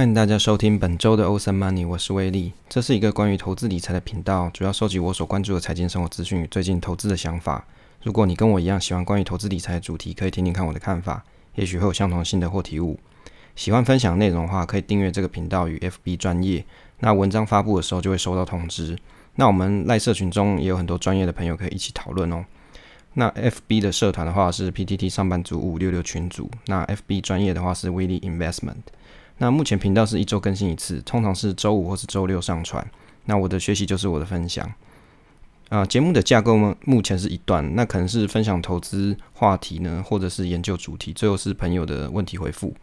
欢迎大家收听本周的欧森 Money，我是威利。这是一个关于投资理财的频道，主要收集我所关注的财经生活资讯与最近投资的想法。如果你跟我一样喜欢关于投资理财的主题，可以听听看我的看法，也许会有相同性的或体悟。喜欢分享内容的话，可以订阅这个频道与 FB 专业。那文章发布的时候就会收到通知。那我们赖社群中也有很多专业的朋友可以一起讨论哦。那 FB 的社团的话是 PTT 上班族五六六群组，那 FB 专业的话是威利 Investment。那目前频道是一周更新一次，通常是周五或是周六上传。那我的学习就是我的分享。啊，节目的架构呢，目前是一段，那可能是分享投资话题呢，或者是研究主题，最后是朋友的问题回复。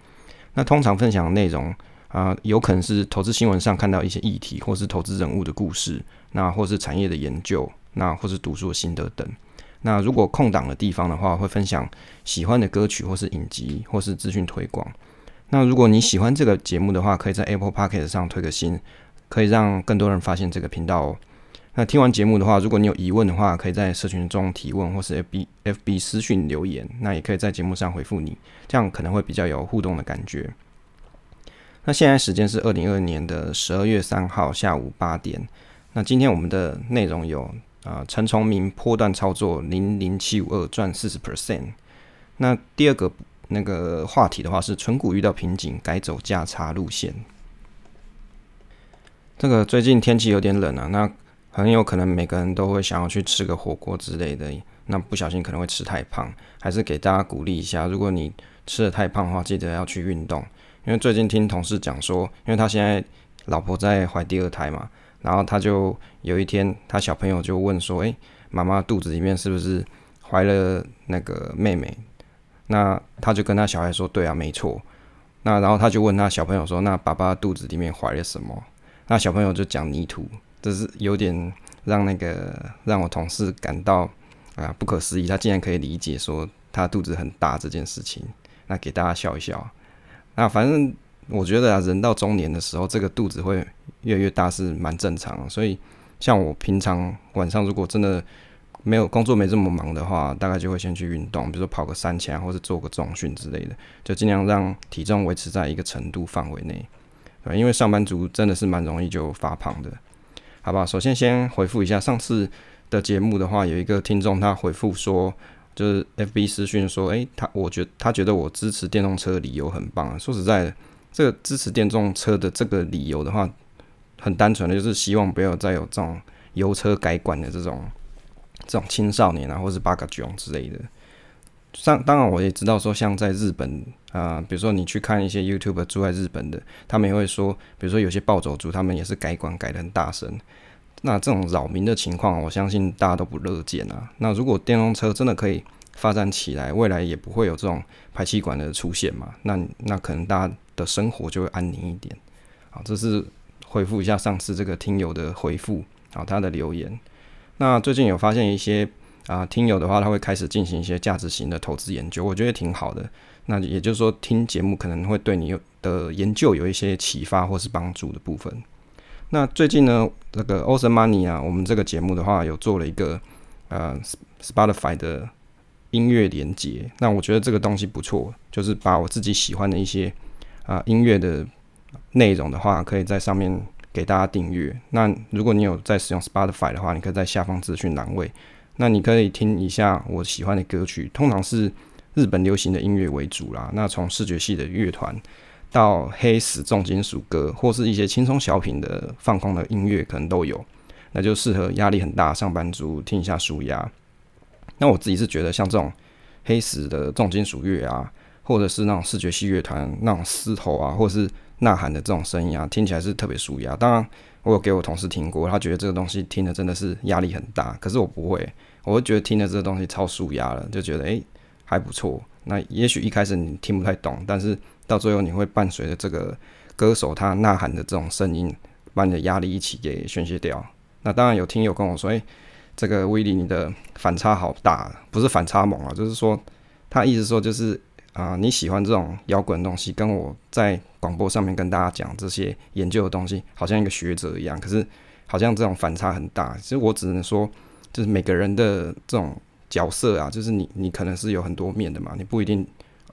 那通常分享的内容啊，有可能是投资新闻上看到一些议题，或是投资人物的故事，那或是产业的研究，那或是读书的心得等。那如果空档的地方的话，会分享喜欢的歌曲，或是影集，或是资讯推广。那如果你喜欢这个节目的话，可以在 Apple p o c k e t 上推个新，可以让更多人发现这个频道哦。那听完节目的话，如果你有疑问的话，可以在社群中提问，或是 FB FB 私讯留言，那也可以在节目上回复你，这样可能会比较有互动的感觉。那现在时间是二零二二年的十二月三号下午八点。那今天我们的内容有啊，陈崇明波段操作零零七五二赚四十 percent。那第二个那个话题的话是纯股遇到瓶颈，改走价差路线。这个最近天气有点冷啊，那。很有可能每个人都会想要去吃个火锅之类的，那不小心可能会吃太胖，还是给大家鼓励一下。如果你吃的太胖的话，记得要去运动。因为最近听同事讲说，因为他现在老婆在怀第二胎嘛，然后他就有一天他小朋友就问说：“诶，妈妈肚子里面是不是怀了那个妹妹？”那他就跟他小孩说：“对啊，没错。”那然后他就问他小朋友说：“那爸爸肚子里面怀了什么？”那小朋友就讲泥土。这是有点让那个让我同事感到啊不可思议，他竟然可以理解说他肚子很大这件事情，那给大家笑一笑。那反正我觉得啊，人到中年的时候，这个肚子会越来越大是蛮正常。所以像我平常晚上如果真的没有工作没这么忙的话，大概就会先去运动，比如说跑个三千，或者做个重训之类的，就尽量让体重维持在一个程度范围内。对，因为上班族真的是蛮容易就发胖的。好吧，首先先回复一下上次的节目的话，有一个听众他回复说，就是 FB 私讯说，诶，他我觉他觉得我支持电动车的理由很棒。说实在的，这个支持电动车的这个理由的话，很单纯的就是希望不要再有这种油车改管的这种这种青少年啊，或是八嘎囧之类的。上当然我也知道说，像在日本啊，比如说你去看一些 YouTube 住在日本的，他们也会说，比如说有些暴走族，他们也是改管改的很大声。那这种扰民的情况，我相信大家都不乐见啊。那如果电动车真的可以发展起来，未来也不会有这种排气管的出现嘛？那那可能大家的生活就会安宁一点。好，这是回复一下上次这个听友的回复，好，他的留言。那最近有发现一些。啊，听友的话，他会开始进行一些价值型的投资研究，我觉得挺好的。那也就是说，听节目可能会对你的研究有一些启发或是帮助的部分。那最近呢，那个 Ocean Money 啊，我们这个节目的话，有做了一个呃 Spotify 的音乐连接。那我觉得这个东西不错，就是把我自己喜欢的一些啊音乐的内容的话，可以在上面给大家订阅。那如果你有在使用 Spotify 的话，你可以在下方资讯栏位。那你可以听一下我喜欢的歌曲，通常是日本流行的音乐为主啦。那从视觉系的乐团到黑死重金属歌，或是一些轻松小品的放空的音乐，可能都有。那就适合压力很大上班族听一下舒压。那我自己是觉得，像这种黑死的重金属乐啊，或者是那种视觉系乐团那种嘶吼啊，或者是呐喊的这种声音啊，听起来是特别舒压。当然。我有给我同事听过，他觉得这个东西听的真的是压力很大，可是我不会，我会觉得听的这个东西超舒压了，就觉得诶还不错。那也许一开始你听不太懂，但是到最后你会伴随着这个歌手他呐喊的这种声音，把你的压力一起给宣泄掉。那当然有听友跟我说，诶，这个威力你的反差好大，不是反差猛啊，就是说他意思说就是。啊，你喜欢这种摇滚东西，跟我在广播上面跟大家讲这些研究的东西，好像一个学者一样。可是好像这种反差很大。其实我只能说，就是每个人的这种角色啊，就是你你可能是有很多面的嘛，你不一定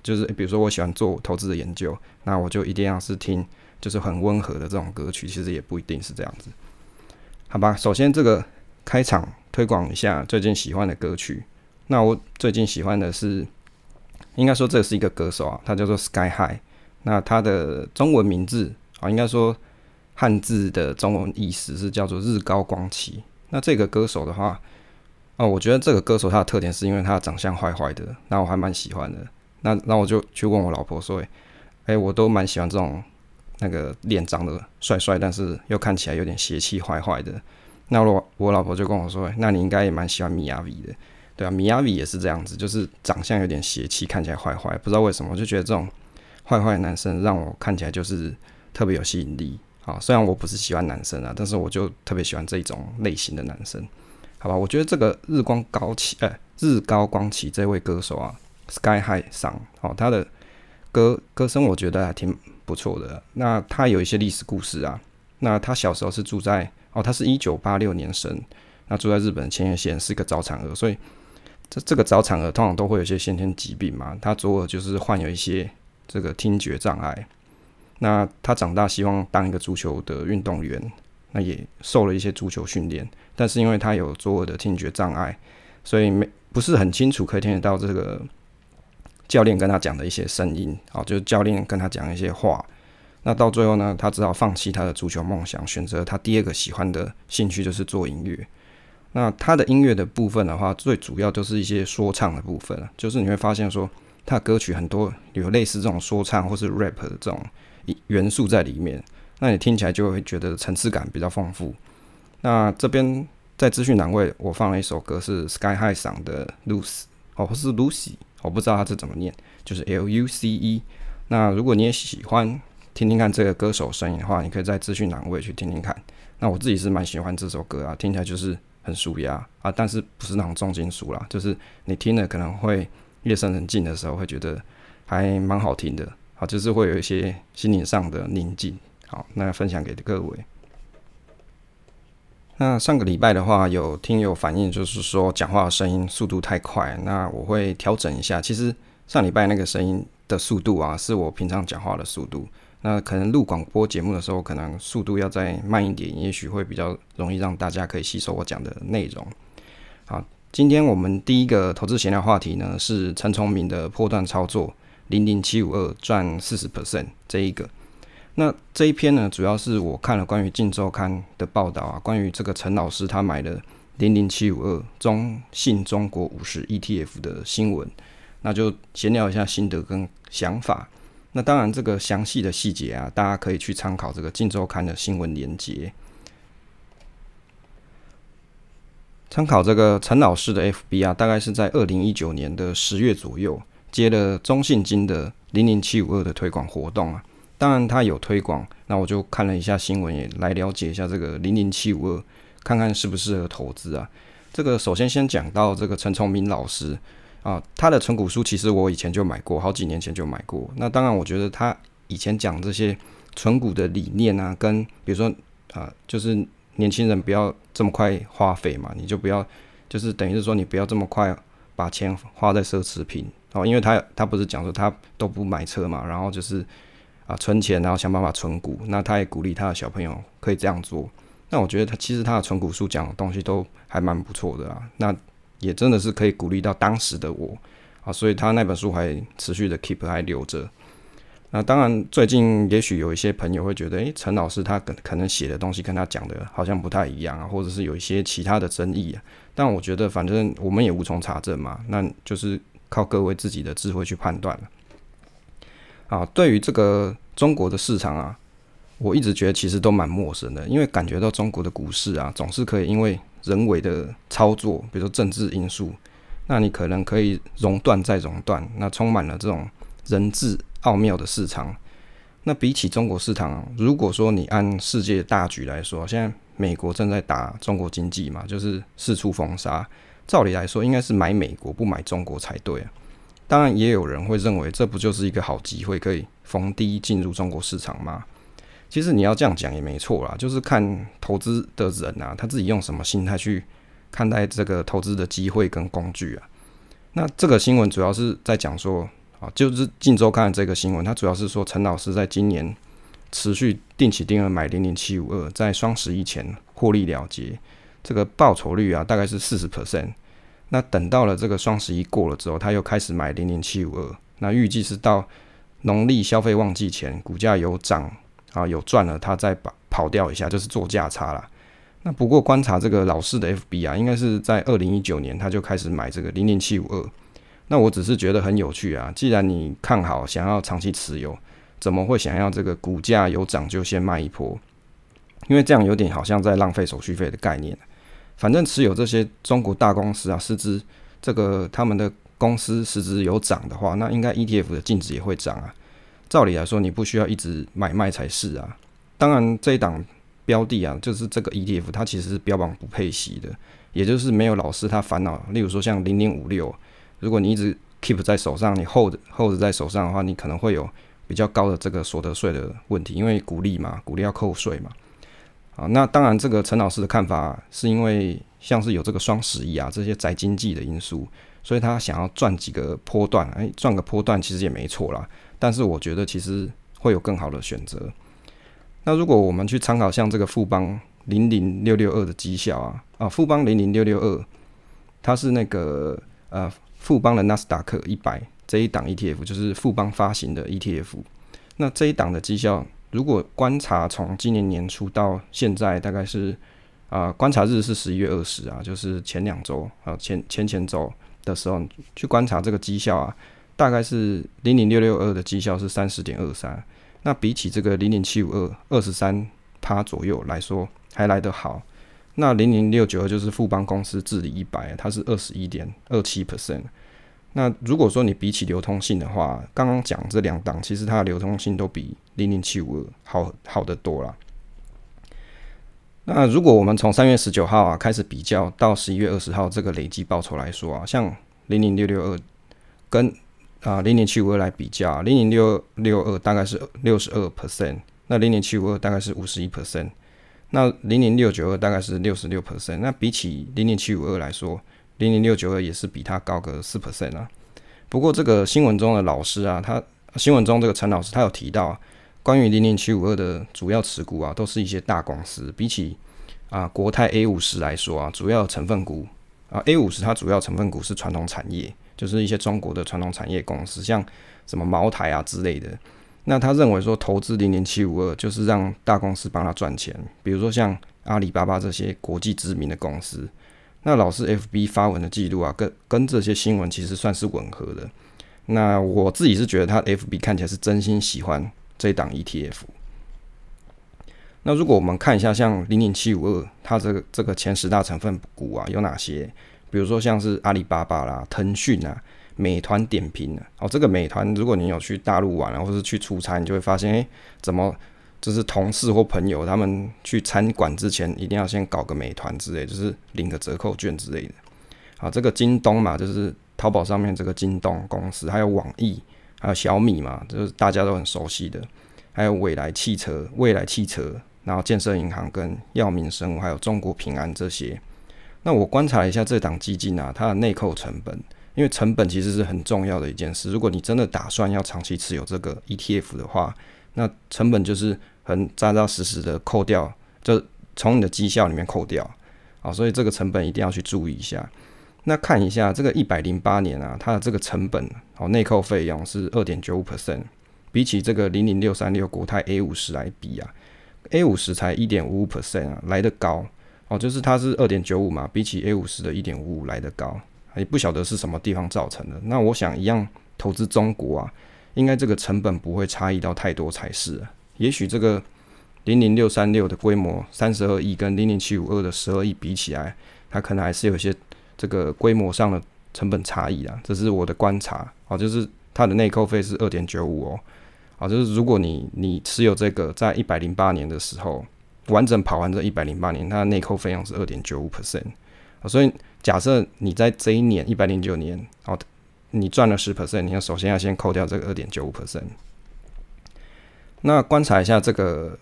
就是比如说我喜欢做投资的研究，那我就一定要是听就是很温和的这种歌曲，其实也不一定是这样子。好吧，首先这个开场推广一下最近喜欢的歌曲。那我最近喜欢的是，应该说这是一个歌手啊，他叫做 Sky High。那他的中文名字啊，应该说汉字的中文意思是叫做日高光启。那这个歌手的话，哦，我觉得这个歌手他的特点是因为他的长相坏坏的，那我还蛮喜欢的。那那我就去问我老婆说，哎，我都蛮喜欢这种那个脸长得帅帅，但是又看起来有点邪气坏坏的。那我我老婆就跟我说，那你应该也蛮喜欢米亚维的。对啊，米亚比也是这样子，就是长相有点邪气，看起来坏坏，不知道为什么，我就觉得这种坏坏男生让我看起来就是特别有吸引力啊。虽然我不是喜欢男生啊，但是我就特别喜欢这种类型的男生，好吧？我觉得这个日光高起，呃，日高光起这位歌手啊，Sky High 上哦，他的歌歌声我觉得还挺不错的。那他有一些历史故事啊，那他小时候是住在哦，他是一九八六年生，那住在日本千叶县，是一个早产儿，所以。这这个早产儿通常都会有一些先天疾病嘛，他左耳就是患有一些这个听觉障碍。那他长大希望当一个足球的运动员，那也受了一些足球训练，但是因为他有左耳的听觉障碍，所以没不是很清楚可以听得到这个教练跟他讲的一些声音，啊，就是教练跟他讲一些话。那到最后呢，他只好放弃他的足球梦想，选择他第二个喜欢的兴趣就是做音乐。那他的音乐的部分的话，最主要就是一些说唱的部分了就是你会发现说，他的歌曲很多有类似这种说唱或是 rap 的这种元素在里面，那你听起来就会觉得层次感比较丰富。那这边在资讯栏位，我放了一首歌是 Sky High 上的 Lucy，哦，不是 Lucy，我不知道它是怎么念，就是 L U C E。那如果你也喜欢听听看这个歌手声音的话，你可以在资讯栏位去听听看。那我自己是蛮喜欢这首歌啊，听起来就是。很舒压啊，但是不是那种重金属啦，就是你听了可能会夜深人静的时候会觉得还蛮好听的，好，就是会有一些心灵上的宁静。好，那分享给各位。那上个礼拜的话，有听友反映，就是说讲话的声音速度太快，那我会调整一下。其实上礼拜那个声音的速度啊，是我平常讲话的速度。那可能录广播节目的时候，可能速度要再慢一点，也许会比较容易让大家可以吸收我讲的内容。好，今天我们第一个投资闲聊话题呢是陈崇明的破断操作零零七五二赚四十 percent 这一个。那这一篇呢，主要是我看了关于《晋周刊》的报道啊，关于这个陈老师他买的零零七五二中信中国五十 ETF 的新闻，那就闲聊一下心得跟想法。那当然，这个详细的细节啊，大家可以去参考这个《晋周刊》的新闻连接，参考这个陈老师的 FB 啊，大概是在二零一九年的十月左右接了中信金的零零七五二的推广活动啊。当然，他有推广，那我就看了一下新闻，也来了解一下这个零零七五二，看看适不适合投资啊。这个首先先讲到这个陈崇明老师。啊，他的纯股书其实我以前就买过，好几年前就买过。那当然，我觉得他以前讲这些纯股的理念啊，跟比如说啊，就是年轻人不要这么快花费嘛，你就不要，就是等于是说你不要这么快把钱花在奢侈品哦，因为他他不是讲说他都不买车嘛，然后就是啊存钱，然后想办法存股。那他也鼓励他的小朋友可以这样做。那我觉得他其实他的纯股书讲的东西都还蛮不错的啊。那也真的是可以鼓励到当时的我啊，所以他那本书还持续的 keep 还留着。那当然，最近也许有一些朋友会觉得，诶，陈老师他可可能写的东西跟他讲的好像不太一样啊，或者是有一些其他的争议啊。但我觉得，反正我们也无从查证嘛，那就是靠各位自己的智慧去判断了。啊，对于这个中国的市场啊，我一直觉得其实都蛮陌生的，因为感觉到中国的股市啊，总是可以因为。人为的操作，比如说政治因素，那你可能可以熔断再熔断，那充满了这种人质奥妙的市场。那比起中国市场，如果说你按世界大局来说，现在美国正在打中国经济嘛，就是四处封杀。照理来说，应该是买美国不买中国才对啊。当然，也有人会认为，这不就是一个好机会，可以逢低进入中国市场吗？其实你要这样讲也没错啦，就是看投资的人啊，他自己用什么心态去看待这个投资的机会跟工具啊。那这个新闻主要是在讲说啊，就是《晋周刊》这个新闻，它主要是说陈老师在今年持续定期定额买零零七五二，在双十一前获利了结，这个报酬率啊大概是四十 percent。那等到了这个双十一过了之后，他又开始买零零七五二，那预计是到农历消费旺季前，股价有涨啊有赚了，他再把跑掉一下，就是做价差了。那不过观察这个老式的 FB 啊，应该是在二零一九年他就开始买这个零零七五二。那我只是觉得很有趣啊，既然你看好想要长期持有。怎么会想要这个股价有涨就先卖一波？因为这样有点好像在浪费手续费的概念。反正持有这些中国大公司啊，实质这个他们的公司实质有涨的话，那应该 ETF 的净值也会涨啊。照理来说，你不需要一直买卖才是啊。当然，这一档标的啊，就是这个 ETF，它其实是标榜不配息的，也就是没有老师他烦恼。例如说像零零五六，如果你一直 keep 在手上，你 hold hold 在手上的话，你可能会有。比较高的这个所得税的问题，因为股利嘛，股利要扣税嘛。啊，那当然，这个陈老师的看法是因为像是有这个双十一啊这些宅经济的因素，所以他想要赚几个波段，哎，赚个波段其实也没错啦。但是我觉得其实会有更好的选择。那如果我们去参考像这个富邦零零六六二的绩效啊，啊，富邦零零六六二，它是那个呃富邦的纳斯达克一百。这一档 ETF 就是富邦发行的 ETF，那这一档的绩效，如果观察从今年年初到现在，大概是啊，观察日是十一月二十啊，就是前两周啊，前前前周的时候去观察这个绩效啊，大概是零零六六二的绩效是三十点二三，那比起这个零零七五二二十三趴左右来说，还来得好。那零零六九二就是富邦公司治理一百，它是二十一点二七 percent。那如果说你比起流通性的话，刚刚讲这两档，其实它的流通性都比零零七五二好好得多了。那如果我们从三月十九号啊开始比较到十一月二十号这个累计报酬来说啊，像零零六六二跟啊零点七五二来比较，零点六六二大概是六十二 percent，那零点七五二大概是五十一 percent，那零点六九二大概是六十六 percent，那比起零点七五二来说。零点六九二也是比它高个四 percent 啊。不过这个新闻中的老师啊，他新闻中这个陈老师他有提到，关于零点七五二的主要持股啊，都是一些大公司。比起啊国泰 A 五十来说啊，主要成分股啊 A 五十它主要成分股是传统产业，就是一些中国的传统产业公司，像什么茅台啊之类的。那他认为说投资零零七五二就是让大公司帮他赚钱，比如说像阿里巴巴这些国际知名的公司。那老师 FB 发文的记录啊，跟跟这些新闻其实算是吻合的。那我自己是觉得他 FB 看起来是真心喜欢这档 ETF。那如果我们看一下像零零七五二，它这个这个前十大成分股啊有哪些？比如说像是阿里巴巴啦、腾讯啊、美团点评啊。哦，这个美团，如果你有去大陆玩啊，或是去出差，你就会发现，诶，怎么？就是同事或朋友，他们去餐馆之前一定要先搞个美团之类，就是领个折扣券之类的。啊，这个京东嘛，就是淘宝上面这个京东公司，还有网易，还有小米嘛，就是大家都很熟悉的。还有未来汽车、未来汽车，然后建设银行跟药明生物，还有中国平安这些。那我观察一下这档基金啊，它的内扣成本，因为成本其实是很重要的一件事。如果你真的打算要长期持有这个 ETF 的话，那成本就是。很扎扎实实的扣掉，就从你的绩效里面扣掉啊，所以这个成本一定要去注意一下。那看一下这个一百零八年啊，它的这个成本哦，内扣费用是二点九五 percent，比起这个零零六三六国泰 A 五十来比啊，A 五十才一点五五 percent 啊，来得高哦，就是它是二点九五嘛，比起 A 五十的一点五五来的高，也不晓得是什么地方造成的。那我想一样投资中国啊，应该这个成本不会差异到太多才是。也许这个零零六三六的规模三十二亿，跟零零七五二的十二亿比起来，它可能还是有些这个规模上的成本差异啊。这是我的观察啊，就是它的内扣费是二点九五哦，啊，就是如果你你持有这个在一百零八年的时候完整跑完这一百零八年，它的内扣费用是二点九五 percent。所以假设你在这一年一百零九年哦，你赚了十 percent，你要首先要先扣掉这个二点九五 percent。那观察一下这个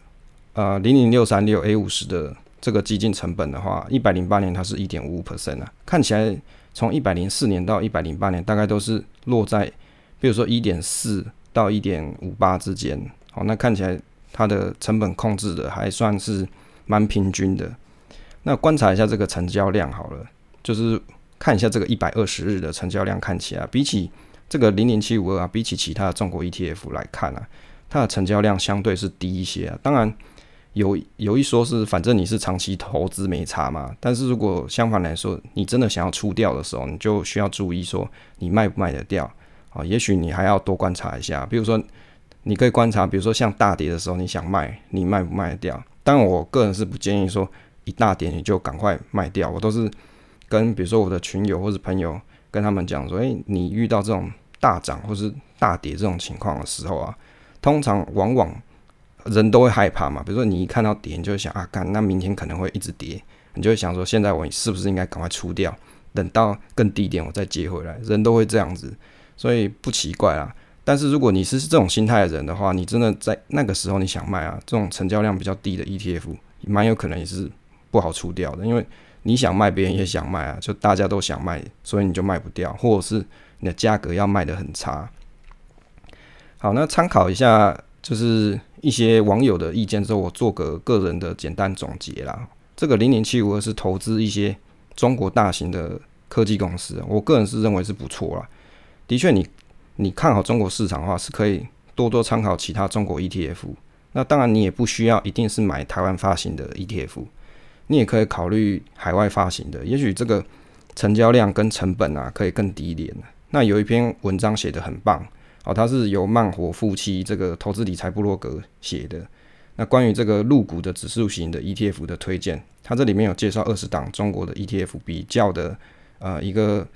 呃零零六三六 A 五十的这个基金成本的话，一百零八年它是一点五五 percent 啊，看起来从一百零四年到一百零八年大概都是落在，比如说一点四到一点五八之间，好，那看起来它的成本控制的还算是蛮平均的。那观察一下这个成交量好了，就是看一下这个一百二十日的成交量，看起来比起这个零零七五二啊，比起其他的中国 ETF 来看啊，它的成交量相对是低一些啊。当然有有一说是，反正你是长期投资没差嘛。但是如果相反来说，你真的想要出掉的时候，你就需要注意说你卖不卖得掉啊？也许你还要多观察一下，比如说你可以观察，比如说像大跌的时候你想卖，你卖不卖掉？但我个人是不建议说。一大跌你就赶快卖掉，我都是跟比如说我的群友或者朋友跟他们讲说，诶，你遇到这种大涨或是大跌这种情况的时候啊，通常往往人都会害怕嘛。比如说你一看到跌，你就会想啊，干，那明天可能会一直跌，你就会想说，现在我是不是应该赶快出掉，等到更低点我再接回来？人都会这样子，所以不奇怪啦。但是如果你是这种心态的人的话，你真的在那个时候你想卖啊，这种成交量比较低的 ETF，蛮有可能也是。不好出掉的，因为你想卖，别人也想卖啊，就大家都想卖，所以你就卖不掉，或者是你的价格要卖的很差。好，那参考一下，就是一些网友的意见之后，我做个个人的简单总结啦。这个零零七五二是投资一些中国大型的科技公司，我个人是认为是不错啦。的确，你你看好中国市场的话，是可以多多参考其他中国 ETF。那当然，你也不需要一定是买台湾发行的 ETF。你也可以考虑海外发行的，也许这个成交量跟成本啊可以更低一点。那有一篇文章写的很棒哦，它是由慢活夫妻这个投资理财部落格写的。那关于这个入股的指数型的 ETF 的推荐，它这里面有介绍二十档中国的 ETF 比较的呃一个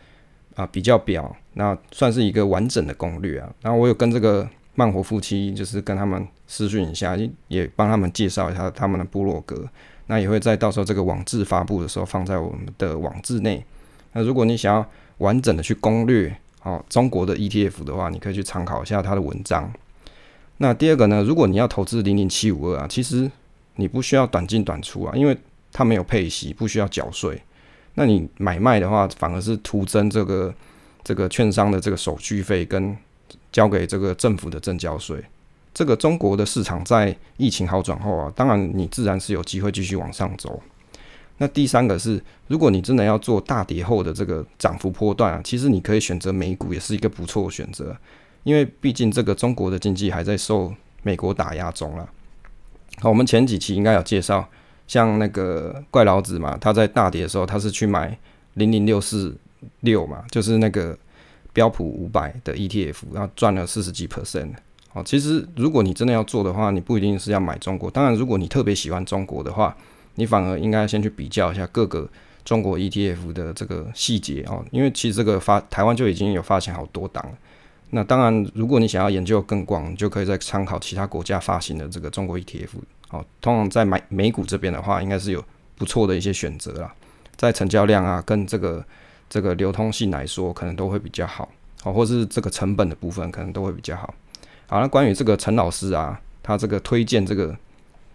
啊比较表，那算是一个完整的攻略啊。然后我有跟这个慢活夫妻就是跟他们私讯一下，也帮他们介绍一下他们的部落格。那也会在到时候这个网志发布的时候放在我们的网志内。那如果你想要完整的去攻略哦中国的 ETF 的话，你可以去参考一下他的文章。那第二个呢，如果你要投资零零七五二啊，其实你不需要短进短出啊，因为它没有配息，不需要缴税。那你买卖的话，反而是徒增这个这个券商的这个手续费跟交给这个政府的证交税。这个中国的市场在疫情好转后啊，当然你自然是有机会继续往上走。那第三个是，如果你真的要做大跌后的这个涨幅波段啊，其实你可以选择美股，也是一个不错的选择。因为毕竟这个中国的经济还在受美国打压中了。好，我们前几期应该有介绍，像那个怪老子嘛，他在大跌的时候，他是去买零零六四六嘛，就是那个标普五百的 ETF，然后赚了四十几 percent。哦，其实如果你真的要做的话，你不一定是要买中国。当然，如果你特别喜欢中国的话，你反而应该先去比较一下各个中国 ETF 的这个细节哦。因为其实这个发台湾就已经有发行好多档。那当然，如果你想要研究更广，你就可以再参考其他国家发行的这个中国 ETF。哦，通常在买美股这边的话，应该是有不错的一些选择啦。在成交量啊，跟这个这个流通性来说，可能都会比较好。哦，或是这个成本的部分，可能都会比较好。好，那关于这个陈老师啊，他这个推荐这个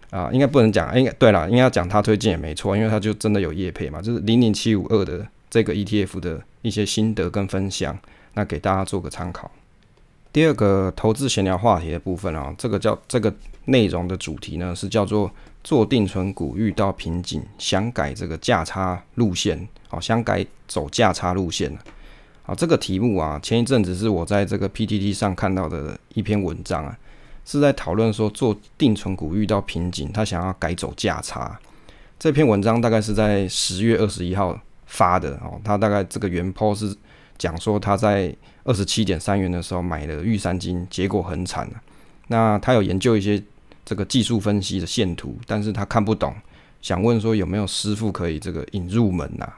啊，应该不能讲，应该对了，应该要讲他推荐也没错，因为他就真的有业配嘛，就是零零七五二的这个 ETF 的一些心得跟分享，那给大家做个参考。第二个投资闲聊话题的部分啊，这个叫这个内容的主题呢是叫做做定存股遇到瓶颈，想改这个价差路线，好，想改走价差路线啊，这个题目啊，前一阵子是我在这个 PTT 上看到的一篇文章啊，是在讨论说做定存股遇到瓶颈，他想要改走价差。这篇文章大概是在十月二十一号发的哦，他大概这个原 po 是讲说他在二十七点三元的时候买了玉山金，结果很惨啊。那他有研究一些这个技术分析的线图，但是他看不懂，想问说有没有师傅可以这个引入门呐？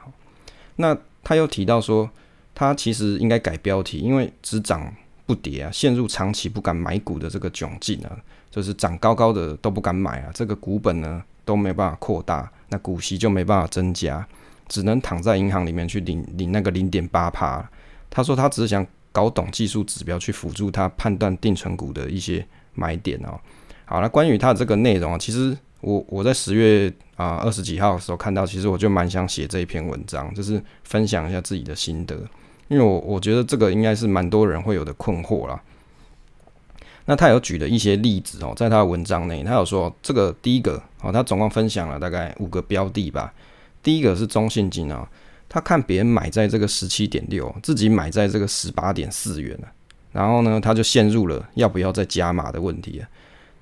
那他又提到说。他其实应该改标题，因为只涨不跌啊，陷入长期不敢买股的这个窘境啊，就是涨高高的都不敢买啊，这个股本呢都没办法扩大，那股息就没办法增加，只能躺在银行里面去领领那个零点八帕。他说他只是想搞懂技术指标，去辅助他判断定存股的一些买点哦。好了，关于他的这个内容啊，其实我我在十月啊二十几号的时候看到，其实我就蛮想写这一篇文章，就是分享一下自己的心得。因为我我觉得这个应该是蛮多人会有的困惑啦。那他有举了一些例子哦，在他的文章内，他有说这个第一个哦，他总共分享了大概五个标的吧。第一个是中信金啊，他看别人买在这个十七点六，自己买在这个十八点四元了，然后呢，他就陷入了要不要再加码的问题啊。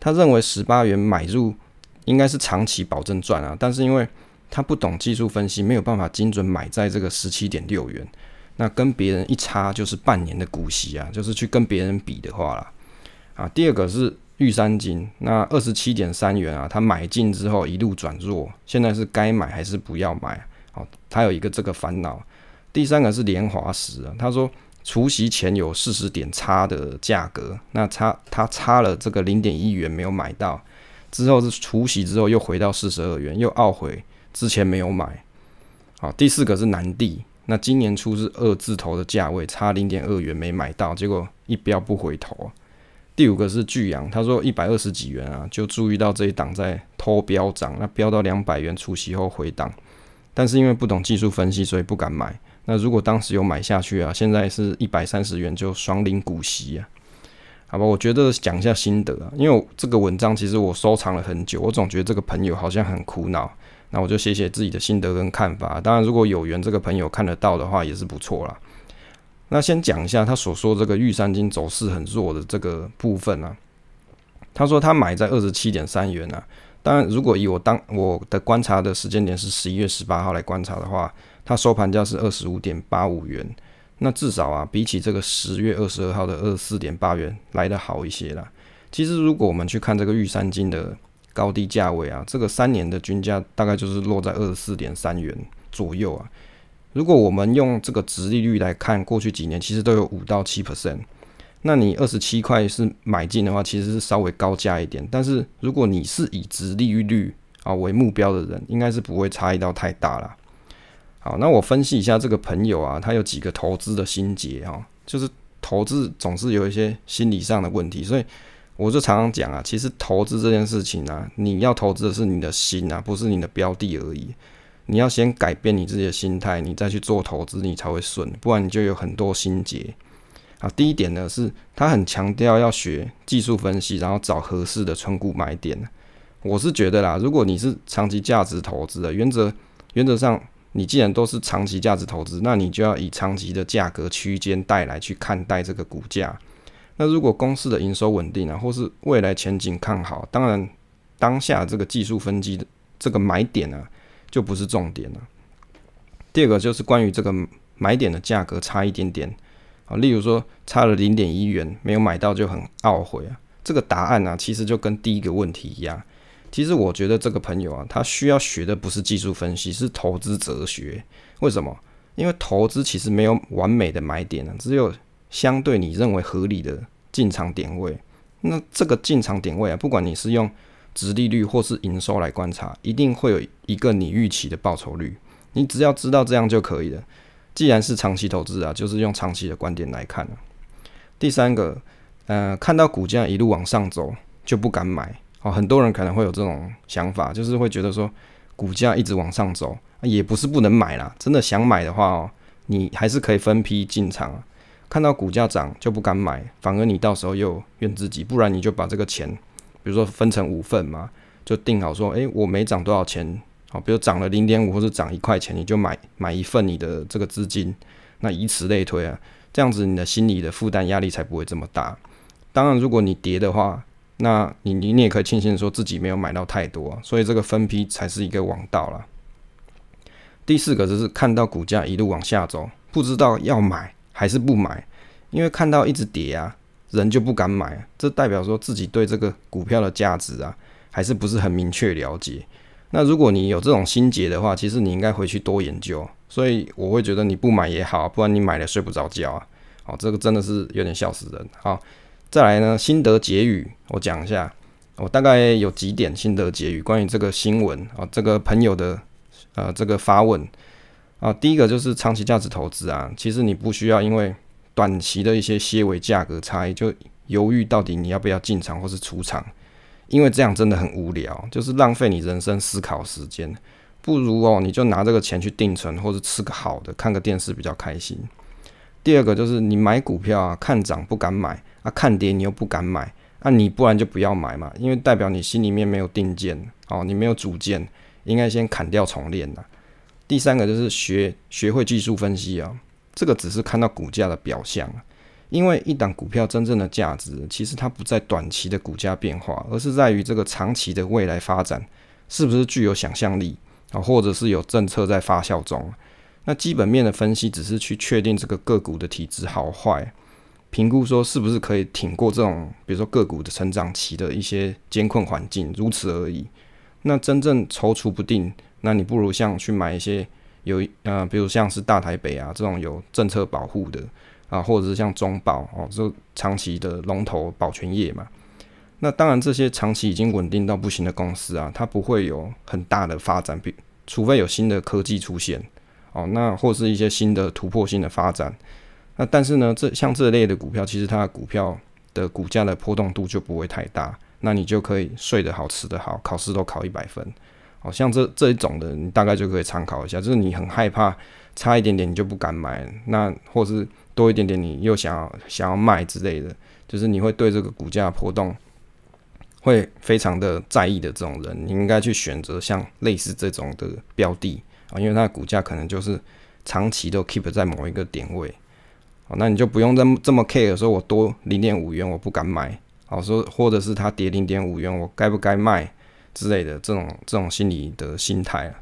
他认为十八元买入应该是长期保证赚啊，但是因为他不懂技术分析，没有办法精准买在这个十七点六元，那跟别人一差就是半年的股息啊，就是去跟别人比的话啦。啊，第二个是玉山金，那二十七点三元啊，他买进之后一路转弱，现在是该买还是不要买？哦，他有一个这个烦恼。第三个是莲华石啊，他说除夕前有四十点差的价格，那差他差了这个零点一元没有买到，之后是除夕之后又回到四十二元，又懊悔之前没有买。好，第四个是南地，那今年初是二字头的价位，差零点二元没买到，结果一标不回头。第五个是巨阳，他说一百二十几元啊，就注意到这一档在偷飙涨，那飙到两百元除息后回档，但是因为不懂技术分析，所以不敢买。那如果当时有买下去啊，现在是一百三十元就双领股息啊，好吧？我觉得讲一下心得啊，因为这个文章其实我收藏了很久，我总觉得这个朋友好像很苦恼，那我就写写自己的心得跟看法。当然，如果有缘这个朋友看得到的话，也是不错啦。那先讲一下他所说这个玉山金走势很弱的这个部分啊。他说他买在二十七点三元啊。当然，如果以我当我的观察的时间点是十一月十八号来观察的话，它收盘价是二十五点八五元。那至少啊，比起这个十月二十二号的二十四点八元来的好一些啦。其实，如果我们去看这个玉山金的高低价位啊，这个三年的均价大概就是落在二十四点三元左右啊。如果我们用这个值利率来看，过去几年其实都有五到七 percent。那你二十七块是买进的话，其实是稍微高价一点。但是如果你是以值利率啊为目标的人，应该是不会差异到太大了。好，那我分析一下这个朋友啊，他有几个投资的心结哈，就是投资总是有一些心理上的问题，所以我就常常讲啊，其实投资这件事情啊，你要投资的是你的心啊，不是你的标的而已。你要先改变你自己的心态，你再去做投资，你才会顺，不然你就有很多心结。啊，第一点呢是，他很强调要学技术分析，然后找合适的存股买点。我是觉得啦，如果你是长期价值投资的，原则原则上，你既然都是长期价值投资，那你就要以长期的价格区间带来去看待这个股价。那如果公司的营收稳定啊，或是未来前景看好，当然当下这个技术分析的这个买点呢。就不是重点了。第二个就是关于这个买点的价格差一点点啊，例如说差了零点一元没有买到就很懊悔啊。这个答案呢，其实就跟第一个问题一样。其实我觉得这个朋友啊，他需要学的不是技术分析，是投资哲学。为什么？因为投资其实没有完美的买点呢，只有相对你认为合理的进场点位。那这个进场点位啊，不管你是用值利率或是营收来观察，一定会有一个你预期的报酬率。你只要知道这样就可以了。既然是长期投资啊，就是用长期的观点来看第三个，呃，看到股价一路往上走就不敢买。哦，很多人可能会有这种想法，就是会觉得说股价一直往上走，也不是不能买啦。真的想买的话哦，你还是可以分批进场。看到股价涨就不敢买，反而你到时候又怨自己。不然你就把这个钱。比如说分成五份嘛，就定好说，诶，我每涨多少钱，好，比如涨了零点五或者涨一块钱，你就买买一份你的这个资金，那以此类推啊，这样子你的心理的负担压力才不会这么大。当然，如果你跌的话，那你你你也可以庆幸说自己没有买到太多，所以这个分批才是一个王道了。第四个就是看到股价一路往下走，不知道要买还是不买，因为看到一直跌啊。人就不敢买，这代表说自己对这个股票的价值啊，还是不是很明确了解。那如果你有这种心结的话，其实你应该回去多研究。所以我会觉得你不买也好，不然你买了睡不着觉啊。好，这个真的是有点笑死人。好，再来呢，心得结语，我讲一下。我大概有几点心得结语，关于这个新闻啊，这个朋友的呃这个发问啊，第一个就是长期价值投资啊，其实你不需要因为。短期的一些些微价格差异，就犹豫到底你要不要进场或是出场，因为这样真的很无聊，就是浪费你人生思考时间。不如哦，你就拿这个钱去定存，或者吃个好的，看个电视比较开心。第二个就是你买股票啊，看涨不敢买啊，看跌你又不敢买那你不然就不要买嘛，因为代表你心里面没有定见哦，你没有主见，应该先砍掉重练呐。第三个就是学学会技术分析啊，这个只是看到股价的表象，因为一档股票真正的价值，其实它不在短期的股价变化，而是在于这个长期的未来发展是不是具有想象力啊，或者是有政策在发酵中。那基本面的分析只是去确定这个个股的体质好坏，评估说是不是可以挺过这种，比如说个股的成长期的一些艰困环境，如此而已。那真正踌躇不定，那你不如像去买一些有呃，比如像是大台北啊这种有政策保护的啊，或者是像中保哦，这长期的龙头保全业嘛。那当然这些长期已经稳定到不行的公司啊，它不会有很大的发展，比除非有新的科技出现。哦，那或是一些新的突破性的发展，那但是呢，这像这类的股票，其实它的股票的股价的波动度就不会太大，那你就可以睡得好，吃得好，考试都考一百分。好，像这这一种的，你大概就可以参考一下。就是你很害怕差一点点你就不敢买，那或是多一点点你又想要想要卖之类的，就是你会对这个股价波动会非常的在意的这种人，你应该去选择像类似这种的标的。啊，因为它的股价可能就是长期都 keep 在某一个点位，哦，那你就不用这么这么 care 说我多零点五元我不敢买，好说或者是它跌零点五元我该不该卖之类的这种这种心理的心态啊。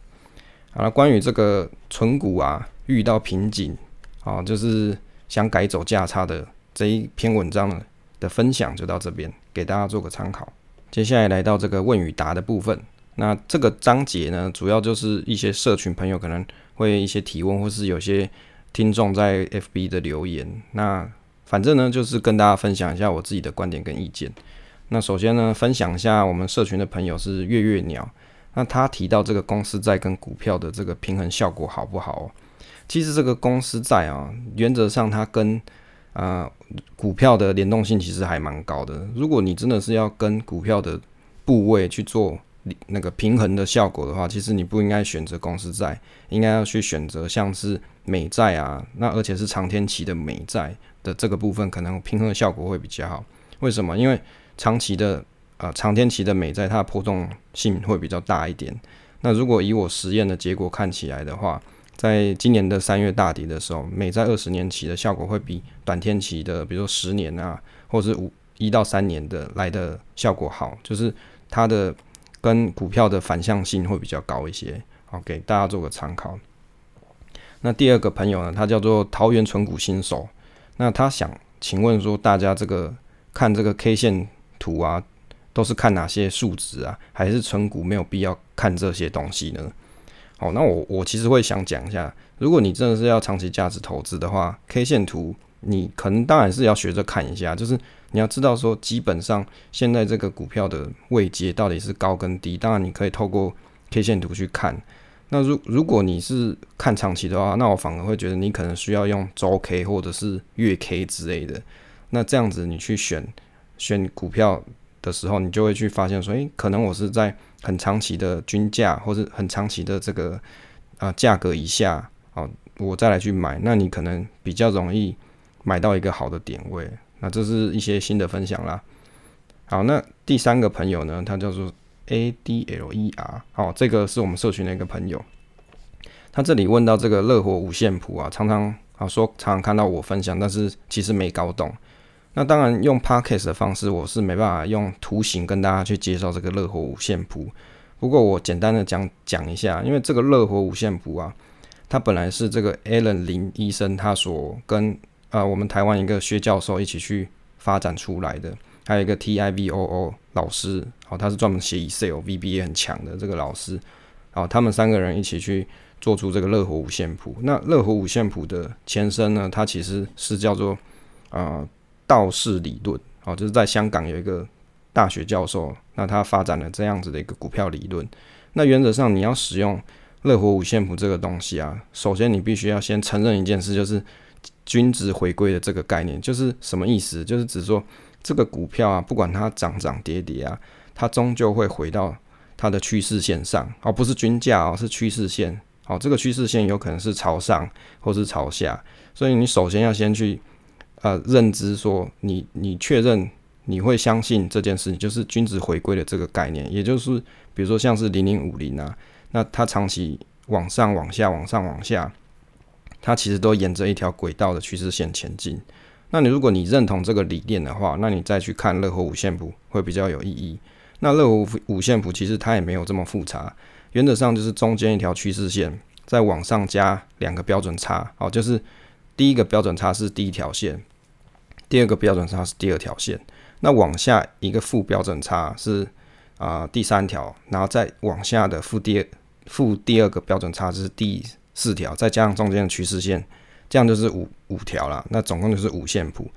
好了，关于这个存股啊遇到瓶颈，啊，就是想改走价差的这一篇文章呢的分享就到这边，给大家做个参考。接下来来到这个问与答的部分。那这个章节呢，主要就是一些社群朋友可能会一些提问，或是有些听众在 FB 的留言。那反正呢，就是跟大家分享一下我自己的观点跟意见。那首先呢，分享一下我们社群的朋友是月月鸟。那他提到这个公司债跟股票的这个平衡效果好不好？其实这个公司债啊，原则上它跟啊股票的联动性其实还蛮高的。如果你真的是要跟股票的部位去做。那个平衡的效果的话，其实你不应该选择公司债，应该要去选择像是美债啊，那而且是长天期的美债的这个部分，可能平衡的效果会比较好。为什么？因为长期的呃长天期的美债，它的波动性会比较大一点。那如果以我实验的结果看起来的话，在今年的三月大底的时候，美债二十年期的效果会比短天期的，比如说十年啊，或者是五一到三年的来的效果好，就是它的。跟股票的反向性会比较高一些，好给大家做个参考。那第二个朋友呢，他叫做桃园纯股新手，那他想请问说，大家这个看这个 K 线图啊，都是看哪些数值啊？还是纯股没有必要看这些东西呢？好，那我我其实会想讲一下，如果你真的是要长期价值投资的话，K 线图你可能当然是要学着看一下，就是。你要知道说，基本上现在这个股票的位阶到底是高跟低，当然你可以透过 K 线图去看。那如如果你是看长期的话，那我反而会觉得你可能需要用周 K 或者是月 K 之类的。那这样子你去选选股票的时候，你就会去发现说，诶，可能我是在很长期的均价或者很长期的这个啊价格以下，哦，我再来去买，那你可能比较容易买到一个好的点位。那这是一些新的分享啦。好，那第三个朋友呢，他叫做 A D L E R，好，这个是我们社群的一个朋友。他这里问到这个热火五线谱啊，常常啊说常常看到我分享，但是其实没搞懂。那当然用 Podcast 的方式，我是没办法用图形跟大家去介绍这个热火五线谱。不过我简单的讲讲一下，因为这个热火五线谱啊，它本来是这个 Alan 林医生他所跟呃，我们台湾一个薛教授一起去发展出来的，还有一个 T I V O O 老师，好，他是专门写 Excel V B A 很强的这个老师，好，他们三个人一起去做出这个热火五线谱。那热火五线谱的前身呢，它其实是叫做啊道氏理论，好，就是在香港有一个大学教授，那他发展了这样子的一个股票理论。那原则上你要使用热火五线谱这个东西啊，首先你必须要先承认一件事，就是。均值回归的这个概念就是什么意思？就是指说这个股票啊，不管它涨涨跌跌啊，它终究会回到它的趋势线上，而不是均价哦，是趋势线。好，这个趋势线有可能是朝上或是朝下，所以你首先要先去呃认知说，你你确认你会相信这件事情，就是均值回归的这个概念，也就是比如说像是零零五零啊，那它长期往上、往下、往上、往下，它其实都沿着一条轨道的趋势线前进。那你如果你认同这个理念的话，那你再去看乐活五线谱会比较有意义。那乐活五线谱其实它也没有这么复杂，原则上就是中间一条趋势线，再往上加两个标准差，哦，就是第一个标准差是第一条线，第二个标准差是第二条线，那往下一个负标准差是啊第三条，然后再往下的负第二负第二个标准差是第四条，再加上中间的趋势线。这样就是五五条了，那总共就是五线谱。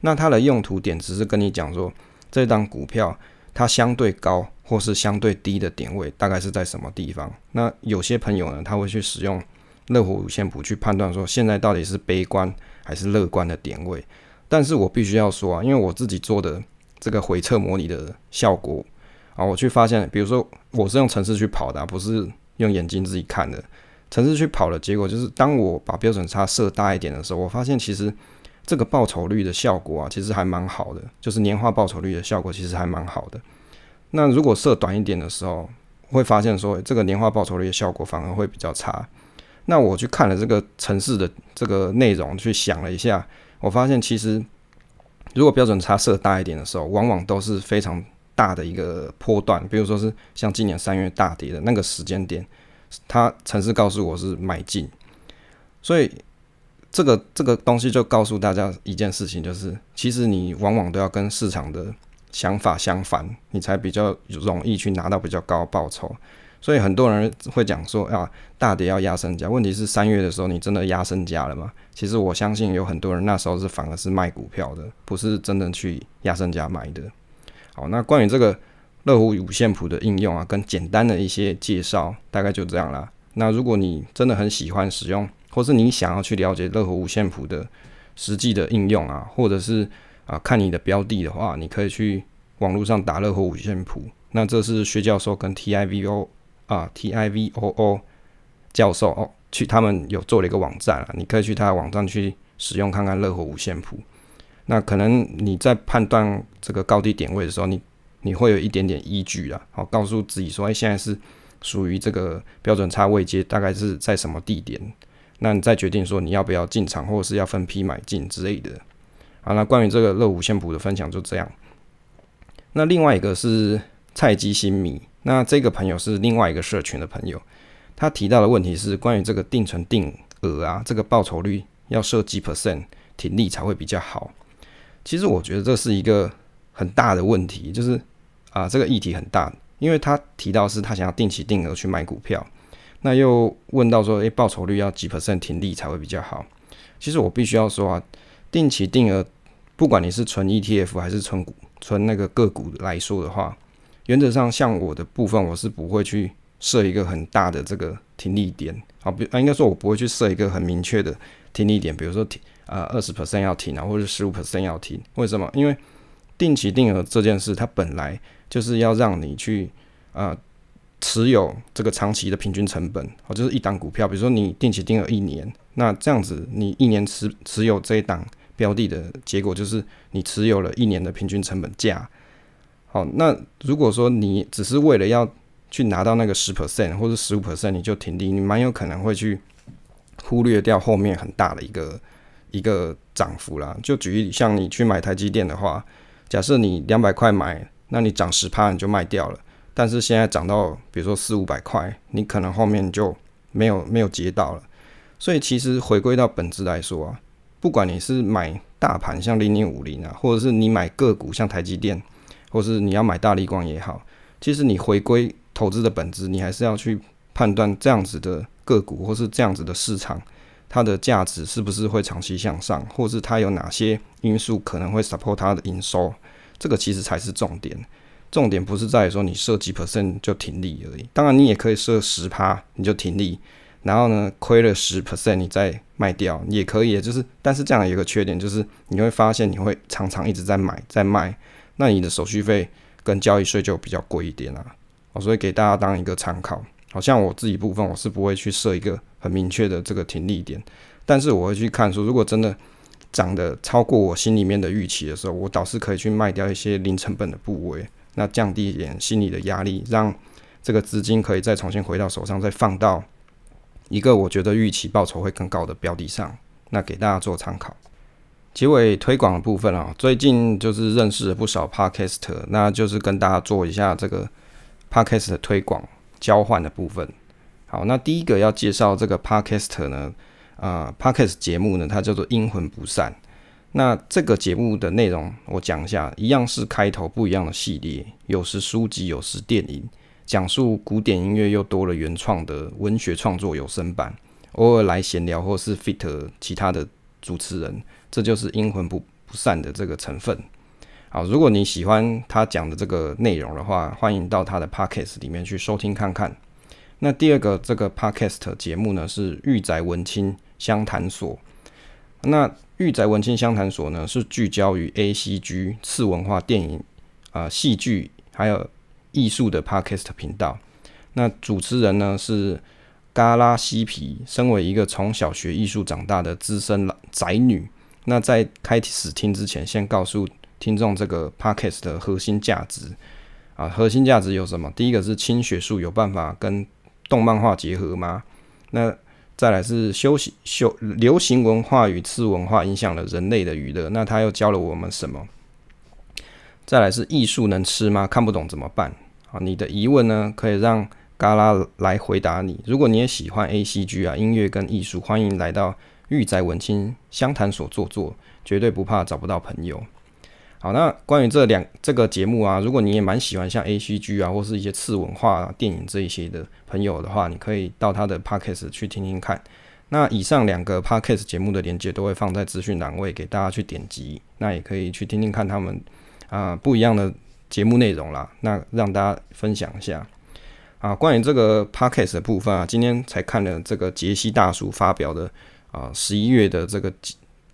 那它的用途点只是跟你讲说，这档股票它相对高或是相对低的点位大概是在什么地方。那有些朋友呢，他会去使用热火五线谱去判断说，现在到底是悲观还是乐观的点位。但是我必须要说啊，因为我自己做的这个回测模拟的效果啊，我去发现，比如说我是用程式去跑的，不是用眼睛自己看的。城市去跑的结果就是，当我把标准差设大一点的时候，我发现其实这个报酬率的效果啊，其实还蛮好的，就是年化报酬率的效果其实还蛮好的。那如果设短一点的时候，会发现说这个年化报酬率的效果反而会比较差。那我去看了这个城市的这个内容，去想了一下，我发现其实如果标准差设大一点的时候，往往都是非常大的一个波段，比如说是像今年三月大跌的那个时间点。他城市告诉我是买进，所以这个这个东西就告诉大家一件事情，就是其实你往往都要跟市场的想法相反，你才比较容易去拿到比较高报酬。所以很多人会讲说啊，大跌要压身价。问题是三月的时候你真的压身价了吗？其实我相信有很多人那时候是反而是卖股票的，不是真的去压身价买的。好，那关于这个。乐虎五线谱的应用啊，跟简单的一些介绍，大概就这样啦。那如果你真的很喜欢使用，或是你想要去了解乐虎五线谱的实际的应用啊，或者是啊看你的标的的话，你可以去网络上打乐虎五线谱。那这是薛教授跟 TIVO 啊 TIVOO 教授哦，去他们有做了一个网站啊，你可以去他的网站去使用看看乐虎五线谱。那可能你在判断这个高低点位的时候，你你会有一点点依据啊，好，告诉自己说，哎，现在是属于这个标准差位阶，大概是在什么地点？那你再决定说你要不要进场，或者是要分批买进之类的。好，那关于这个乐五线谱的分享就这样。那另外一个是菜鸡新米，那这个朋友是另外一个社群的朋友，他提到的问题是关于这个定存定额啊，这个报酬率要设几 percent 停利才会比较好。其实我觉得这是一个很大的问题，就是。啊，这个议题很大，因为他提到是他想要定期定额去买股票，那又问到说，诶，报酬率要几 percent 停利才会比较好？其实我必须要说啊，定期定额，不管你是存 ETF 还是存股、存那个个股来说的话，原则上像我的部分，我是不会去设一个很大的这个停利点，啊，比啊应该说，我不会去设一个很明确的停利点，比如说停啊二十 percent 要停啊，或者十五 percent 要停，为什么？因为定期定额这件事，它本来就是要让你去啊持有这个长期的平均成本，哦，就是一档股票，比如说你定期定额一年，那这样子你一年持持有这一档标的的结果，就是你持有了一年的平均成本价。好，那如果说你只是为了要去拿到那个十 percent 或者十五 percent，你就停利，你蛮有可能会去忽略掉后面很大的一个一个涨幅啦。就举例，像你去买台积电的话，假设你两百块买。那你涨十趴你就卖掉了，但是现在涨到比如说四五百块，你可能后面就没有没有接到了。所以其实回归到本质来说啊，不管你是买大盘像零零五零啊，或者是你买个股像台积电，或是你要买大力光也好，其实你回归投资的本质，你还是要去判断这样子的个股或是这样子的市场，它的价值是不是会长期向上，或是它有哪些因素可能会 support 它的营收。这个其实才是重点，重点不是在于说你设几 percent 就停利而已。当然，你也可以设十趴你就停利，然后呢亏了十 percent 你再卖掉也可以。就是，但是这样有一个缺点，就是你会发现你会常常一直在买在卖，那你的手续费跟交易税就比较贵一点啊。哦，所以给大家当一个参考。好像我自己部分我是不会去设一个很明确的这个停利点，但是我会去看说，如果真的涨得超过我心里面的预期的时候，我倒是可以去卖掉一些零成本的部位，那降低一点心理的压力，让这个资金可以再重新回到手上，再放到一个我觉得预期报酬会更高的标的上，那给大家做参考。结尾推广的部分啊，最近就是认识了不少 Podcast，那就是跟大家做一下这个 Podcast 的推广交换的部分。好，那第一个要介绍这个 Podcast 呢，啊，Podcast 节目呢，它叫做阴魂不散。那这个节目的内容我讲一下，一样是开头不一样的系列，有时书籍，有时电影，讲述古典音乐又多了原创的文学创作有声版，偶尔来闲聊或是 fit 其他的主持人。这就是阴魂不不散的这个成分。好，如果你喜欢他讲的这个内容的话，欢迎到他的 podcast 里面去收听看看。那第二个这个 podcast 节目呢，是玉宅文青相谈所。那玉宅文青相谈所呢，是聚焦于 A C G 次文化电影啊、戏剧还有艺术的 podcast 频道。那主持人呢是嘎拉西皮，身为一个从小学艺术长大的资深宅女。那在开始听之前，先告诉听众这个 podcast 的核心价值啊，核心价值有什么？第一个是轻学术，有办法跟动漫画结合吗？那再来是休息休流行文化与次文化影响了人类的娱乐，那他又教了我们什么？再来是艺术能吃吗？看不懂怎么办？啊，你的疑问呢，可以让嘎拉来回答你。如果你也喜欢 A C G 啊，音乐跟艺术，欢迎来到。玉宅文青相谈所坐坐，绝对不怕找不到朋友。好，那关于这两这个节目啊，如果你也蛮喜欢像 A C G 啊，或是一些次文化电影这一些的朋友的话，你可以到他的 Podcast 去听听看。那以上两个 Podcast 节目的连接都会放在资讯栏位，给大家去点击。那也可以去听听看他们啊不一样的节目内容啦。那让大家分享一下啊，关于这个 Podcast 的部分啊，今天才看了这个杰西大叔发表的。啊，十一月的这个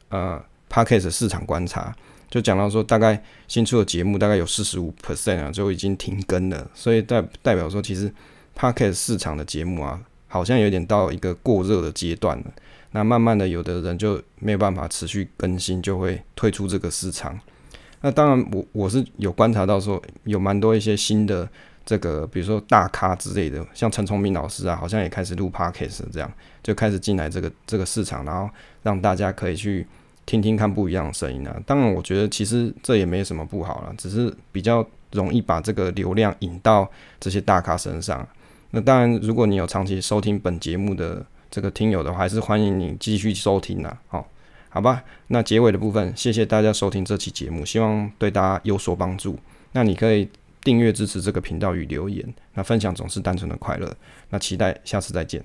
呃 p a c k a g e 市场观察就讲到说，大概新出的节目大概有四十五 percent 啊，就已经停更了，所以代代表说，其实 p a c k a g e 市场的节目啊，好像有点到一个过热的阶段了。那慢慢的，有的人就没有办法持续更新，就会退出这个市场。那当然，我我是有观察到说，有蛮多一些新的。这个比如说大咖之类的，像陈崇明老师啊，好像也开始录 podcast，这样就开始进来这个这个市场，然后让大家可以去听听看不一样的声音啊。当然，我觉得其实这也没什么不好了，只是比较容易把这个流量引到这些大咖身上。那当然，如果你有长期收听本节目的这个听友的话，还是欢迎你继续收听啊。好，好吧。那结尾的部分，谢谢大家收听这期节目，希望对大家有所帮助。那你可以。订阅支持这个频道与留言，那分享总是单纯的快乐。那期待下次再见。